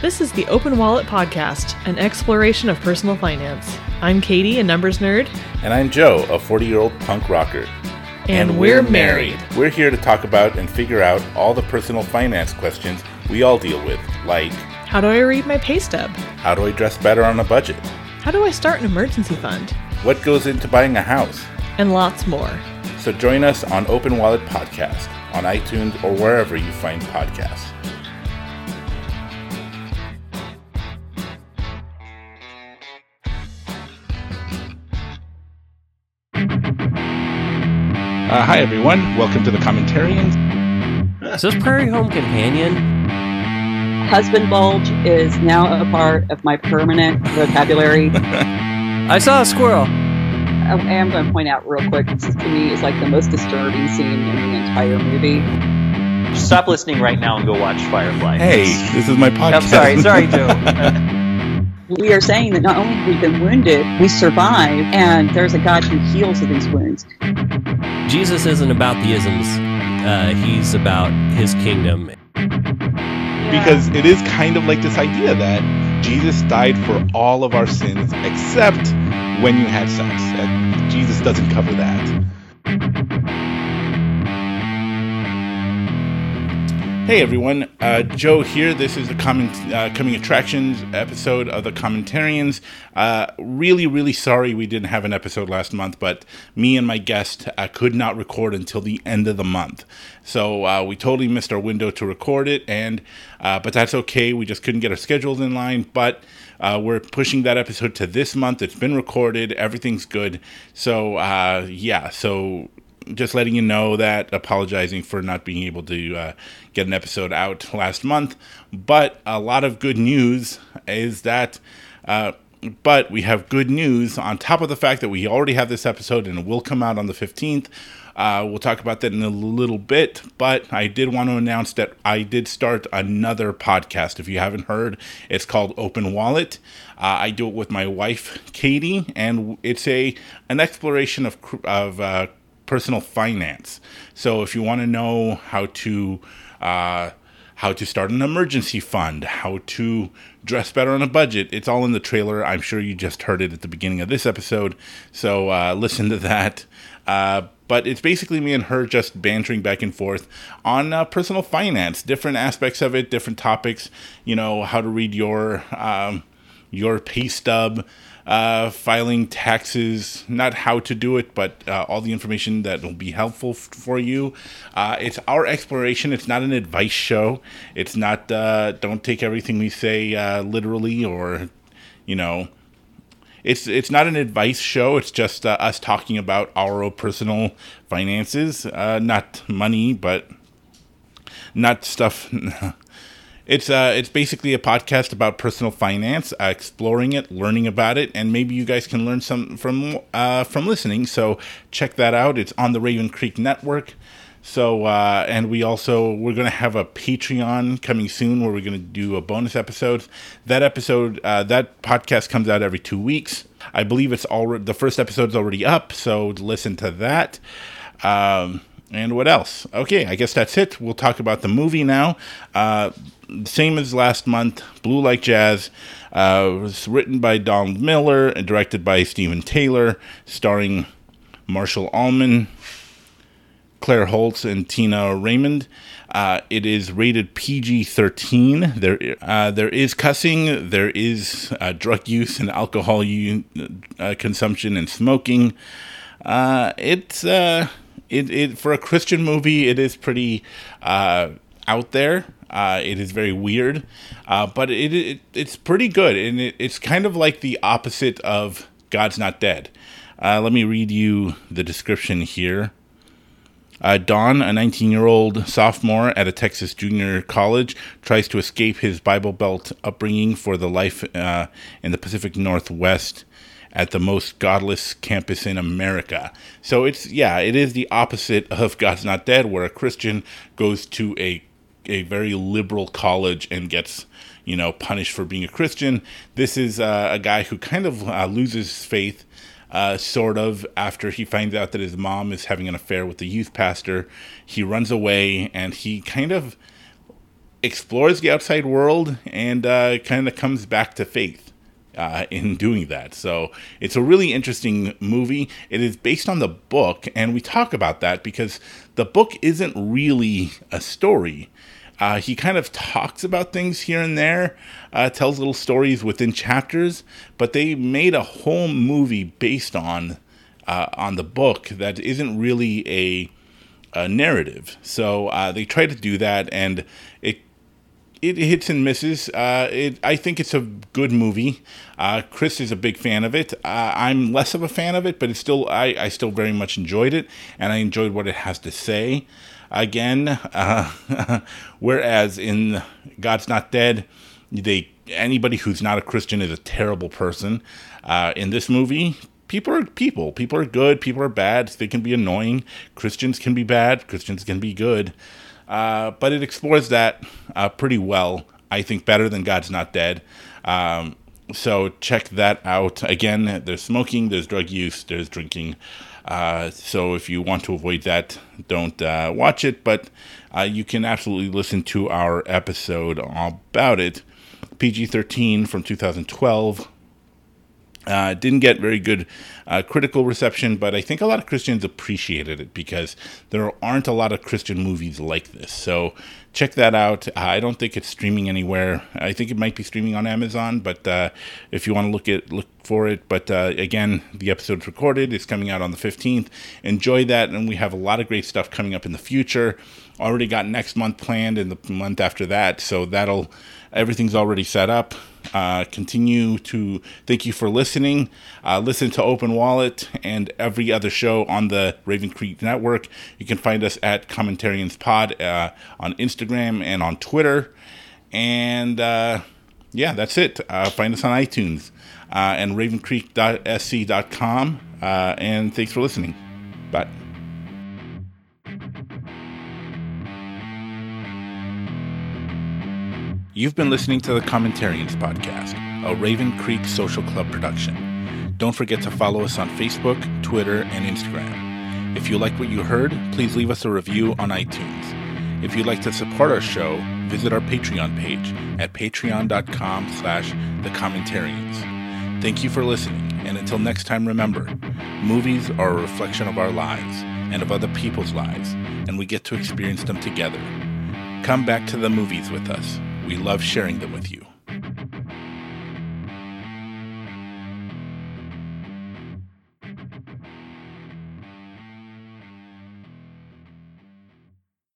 This is the Open Wallet Podcast, an exploration of personal finance. I'm Katie, a numbers nerd. And I'm Joe, a 40 year old punk rocker. And, we're, married. We're here to talk about and figure out all the personal finance questions we all deal with, like How do I read my pay stub? how do I dress better on a budget? How do I start an emergency fund? What goes into buying a house? And lots more. So join us on Open Wallet Podcast on iTunes or wherever you find podcasts. Uh, hi, everyone. Welcome to the Commentarians. Is this Prairie Home Companion? husband bulge is now a part of my permanent vocabulary. I saw a squirrel. I am going to point out real quick, this is, to me is like the most disturbing scene in the entire movie. Stop listening right now and go watch Firefly. Hey, this is my podcast. I'm sorry, sorry, Joe. We are saying that not only have we been wounded, we survive, and there's a God who heals these wounds. Jesus isn't about the isms. Uh, he's about his kingdom. because it is kind of like this idea that Jesus died for all of our sins except when you had sex. And Jesus doesn't cover that. Hey everyone, uh, Joe here. This is the comment, uh, coming attractions episode of the Commentarians. Uh, really, really sorry we didn't have an episode last month, but me and my guest uh, could not record until the end of the month, so uh, we totally missed our window to record it. And uh, but that's okay. We just couldn't get our schedules in line, but. We're pushing that episode to this month. It's been recorded. Everything's good. So, yeah. So, just letting you know that apologizing for not being able to uh, get an episode out last month. But a lot of good news is that uh, but we have good news on top of the fact that we already have this episode and it will come out on the 15th uh, we'll talk about that in a little bit but i did want to announce that i did start another podcast. If you haven't heard it's called open wallet. Uh, i do it with my wife katie and it's a an exploration of of uh, personal finance. So if you want to know how to uh, how to start an emergency fund, how to dress better on a budget, it's all in the trailer. I'm sure you just heard it at the beginning of this episode. So uh, listen to that. Uh, but it's basically me and her just bantering back and forth on uh, personal finance, different aspects of it, different topics. You know how to read your um, your pay stub, uh, filing taxes, not how to do it, but uh, all the information that will be helpful f- for you. Uh, it's our exploration. It's not an advice show. It's not, uh, don't take everything we say uh, literally or, you know, it's it's not an advice show. It's just uh, us talking about our personal finances, uh, not money, but not stuff. It's uh, it's basically a podcast about personal finance, uh, exploring it, learning about it, and maybe you guys can learn some from uh, from listening. So check that out. It's on the Raven Creek Network. So uh, and we also we're gonna have a Patreon coming soon where we're gonna do a bonus episode. That episode uh, that podcast comes out every two weeks. I believe it's already the first episode's already up. So listen to that. Um, and what else? Okay, I guess that's it. We'll talk about the movie now. Uh, same as last month, Blue Like Jazz uh, was written by Donald Miller and directed by Steven Taylor, starring Marshall Allman, Claire Holtz, and Tina Raymond. Uh, it is rated PG 13. There, uh, there is cussing, there is uh, drug use and alcohol u- uh, consumption and smoking. Uh, it's uh, it, it for a Christian movie, it is pretty uh, out there. Uh, it is very weird, uh, but it, it it's pretty good, and it, it's kind of like the opposite of God's Not Dead. Uh, let me read you the description here. Uh, Don, a 19 year old sophomore at a Texas junior college, tries to escape his Bible Belt upbringing for the life uh, in the Pacific Northwest at the most godless campus in America. So it's, yeah, it is the opposite of God's Not Dead, where a Christian goes to a, a very liberal college and gets, you know, punished for being a Christian. This is uh, a guy who kind of uh, loses faith uh, sort of, after he finds out that his mom is having an affair with the youth pastor. He runs away and he kind of explores the outside world and uh, kind of comes back to faith uh, in doing that. So it's a really interesting movie. It is based on the book, and we talk about that because the book isn't really a story. Uh, he kind of talks about things here and there, uh, tells little stories within chapters, but they made a whole movie based on uh, on the book that isn't really a, a narrative. So uh, they try to do that, and it it hits and misses. Uh, it, I think it's a good movie. Uh, Chris is a big fan of it. Uh, I'm less of a fan of it, but it's still I, I still very much enjoyed it, and I enjoyed what it has to say. Again, uh, whereas in God's Not Dead, they anybody who's not a Christian is a terrible person. Uh, in this movie, people are people. People are good. People are bad. They can be annoying. Christians can be bad. Christians can be good. Uh, but it explores that uh, pretty well. I think better than God's Not Dead. Um, so check that out. Again, there's smoking, there's drug use, there's drinking. Uh, so if you want to avoid that, don't uh, watch it. But uh, you can absolutely listen to our episode about it. PG 13 from 2012. Uh, didn't get very good uh, critical reception, but I think a lot of Christians appreciated it because there aren't a lot of Christian movies like this. So check that out. Uh, I don't think it's streaming anywhere. I think it might be streaming on Amazon, but uh, if you want to look at look for it. But uh, again, the episode's recorded. It's coming out on the 15th. Enjoy that, and we have a lot of great stuff coming up in the future. Already got next month planned and the month after that, so that'll everything's already set up. Uh, continue to thank you for listening. Uh, listen to Open Wallet and every other show on the Raven Creek Network. You can find us at Commentarians Pod uh, on Instagram and on Twitter. And uh, yeah, that's it. Uh, find us on iTunes uh, and ravencreek.sc.com. and thanks for listening. Bye. You've been listening to the Commentarians Podcast, a Raven Creek Social Club production. Don't forget to follow us on Facebook, Twitter, and Instagram. If you like what you heard, please leave us a review on iTunes. If you'd like to support our show, visit our Patreon page at patreon.com slash thecommentarians. Thank you for listening, and until next time, remember, movies are a reflection of our lives and of other people's lives, and we get to experience them together. Come back to the movies with us. We love sharing them with you.